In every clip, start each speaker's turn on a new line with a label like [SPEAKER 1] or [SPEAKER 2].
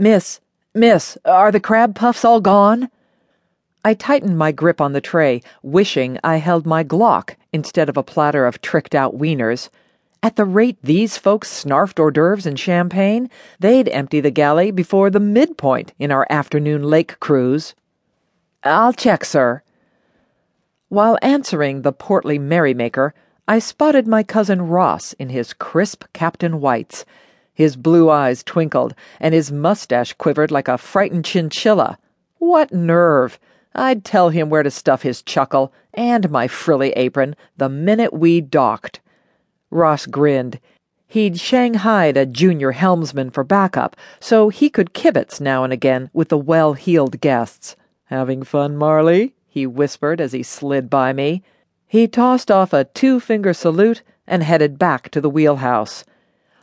[SPEAKER 1] Miss, miss, are the crab puffs all gone? I tightened my grip on the tray, wishing I held my Glock instead of a platter of tricked out wieners. At the rate these folks snarfed hors d'oeuvres and champagne, they'd empty the galley before the midpoint in our afternoon lake cruise. I'll check, sir. While answering the portly merrymaker, I spotted my cousin Ross in his crisp Captain Whites. His blue eyes twinkled, and his mustache quivered like a frightened chinchilla. What nerve! I'd tell him where to stuff his chuckle and my frilly apron the minute we docked. Ross grinned. He'd shanghaied a junior helmsman for backup, so he could kibitz now and again with the well heeled guests. Having fun, Marley? he whispered as he slid by me. He tossed off a two finger salute and headed back to the wheelhouse.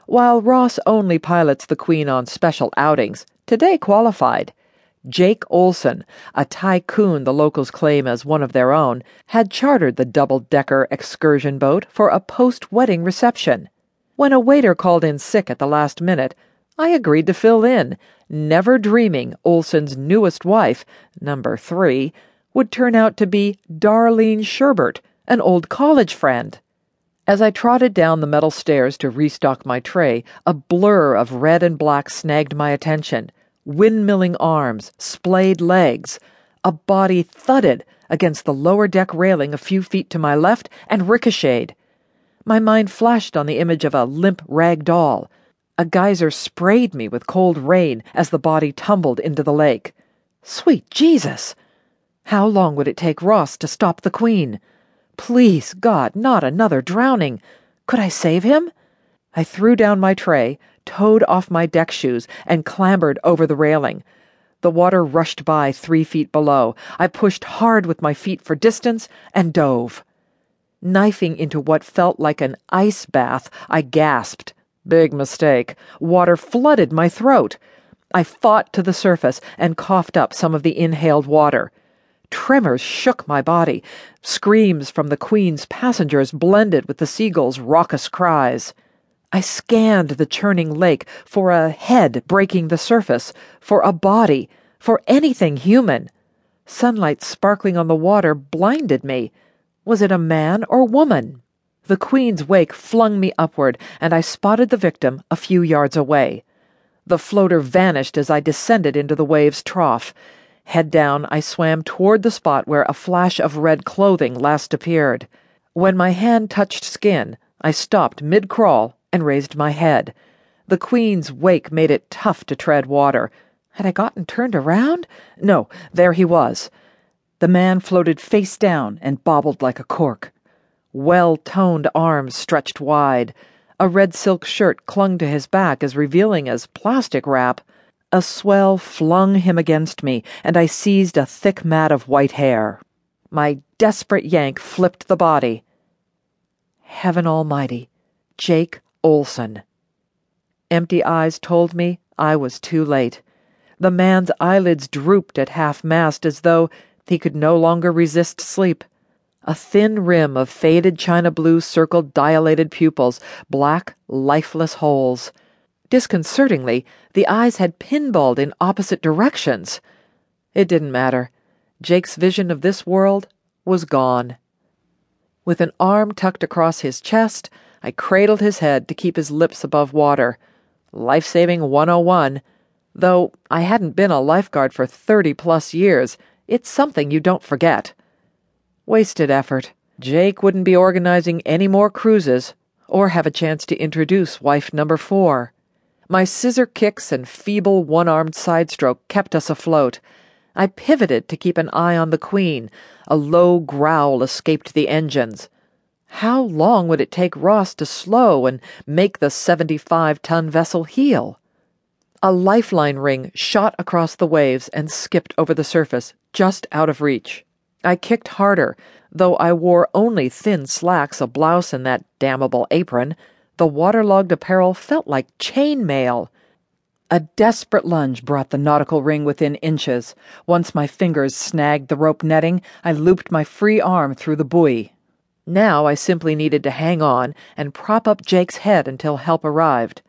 [SPEAKER 1] While Ross only pilots the Queen on special outings, today qualified. Jake Olson, a tycoon the locals claim as one of their own, had chartered the double decker excursion boat for a post wedding reception. When a waiter called in sick at the last minute, I agreed to fill in, never dreaming Olson's newest wife, number three, would turn out to be Darlene Sherbert, an old college friend. As I trotted down the metal stairs to restock my tray, a blur of red and black snagged my attention. Windmilling arms, splayed legs. A body thudded against the lower deck railing a few feet to my left and ricocheted. My mind flashed on the image of a limp rag doll. A geyser sprayed me with cold rain as the body tumbled into the lake. Sweet Jesus! How long would it take Ross to stop the Queen? Please, God, not another drowning. Could I save him? I threw down my tray, toed off my deck shoes, and clambered over the railing. The water rushed by three feet below. I pushed hard with my feet for distance and dove. Knifing into what felt like an ice bath, I gasped. Big mistake. Water flooded my throat. I fought to the surface and coughed up some of the inhaled water. Tremors shook my body. Screams from the Queen's passengers blended with the seagulls' raucous cries. I scanned the churning lake for a head breaking the surface, for a body, for anything human. Sunlight sparkling on the water blinded me. Was it a man or woman? The Queen's wake flung me upward, and I spotted the victim a few yards away. The floater vanished as I descended into the wave's trough. Head down, I swam toward the spot where a flash of red clothing last appeared. When my hand touched skin, I stopped mid crawl and raised my head. The Queen's wake made it tough to tread water. Had I gotten turned around? No, there he was. The man floated face down and bobbled like a cork. Well toned arms stretched wide. A red silk shirt clung to his back as revealing as plastic wrap. A swell flung him against me, and I seized a thick mat of white hair. My desperate yank flipped the body. Heaven Almighty, Jake Olson. Empty eyes told me I was too late. The man's eyelids drooped at half mast as though he could no longer resist sleep. A thin rim of faded china blue circled dilated pupils, black, lifeless holes. Disconcertingly, the eyes had pinballed in opposite directions. It didn't matter. Jake's vision of this world was gone. With an arm tucked across his chest, I cradled his head to keep his lips above water. Life saving 101. Though I hadn't been a lifeguard for 30 plus years, it's something you don't forget. Wasted effort. Jake wouldn't be organizing any more cruises or have a chance to introduce wife number four. My scissor kicks and feeble one armed side stroke kept us afloat. I pivoted to keep an eye on the Queen. A low growl escaped the engines. How long would it take Ross to slow and make the 75 ton vessel heel? A lifeline ring shot across the waves and skipped over the surface, just out of reach. I kicked harder, though I wore only thin slacks, a blouse, and that damnable apron. The waterlogged apparel felt like chain mail. A desperate lunge brought the nautical ring within inches. Once my fingers snagged the rope netting, I looped my free arm through the buoy. Now I simply needed to hang on and prop up Jake's head until help arrived.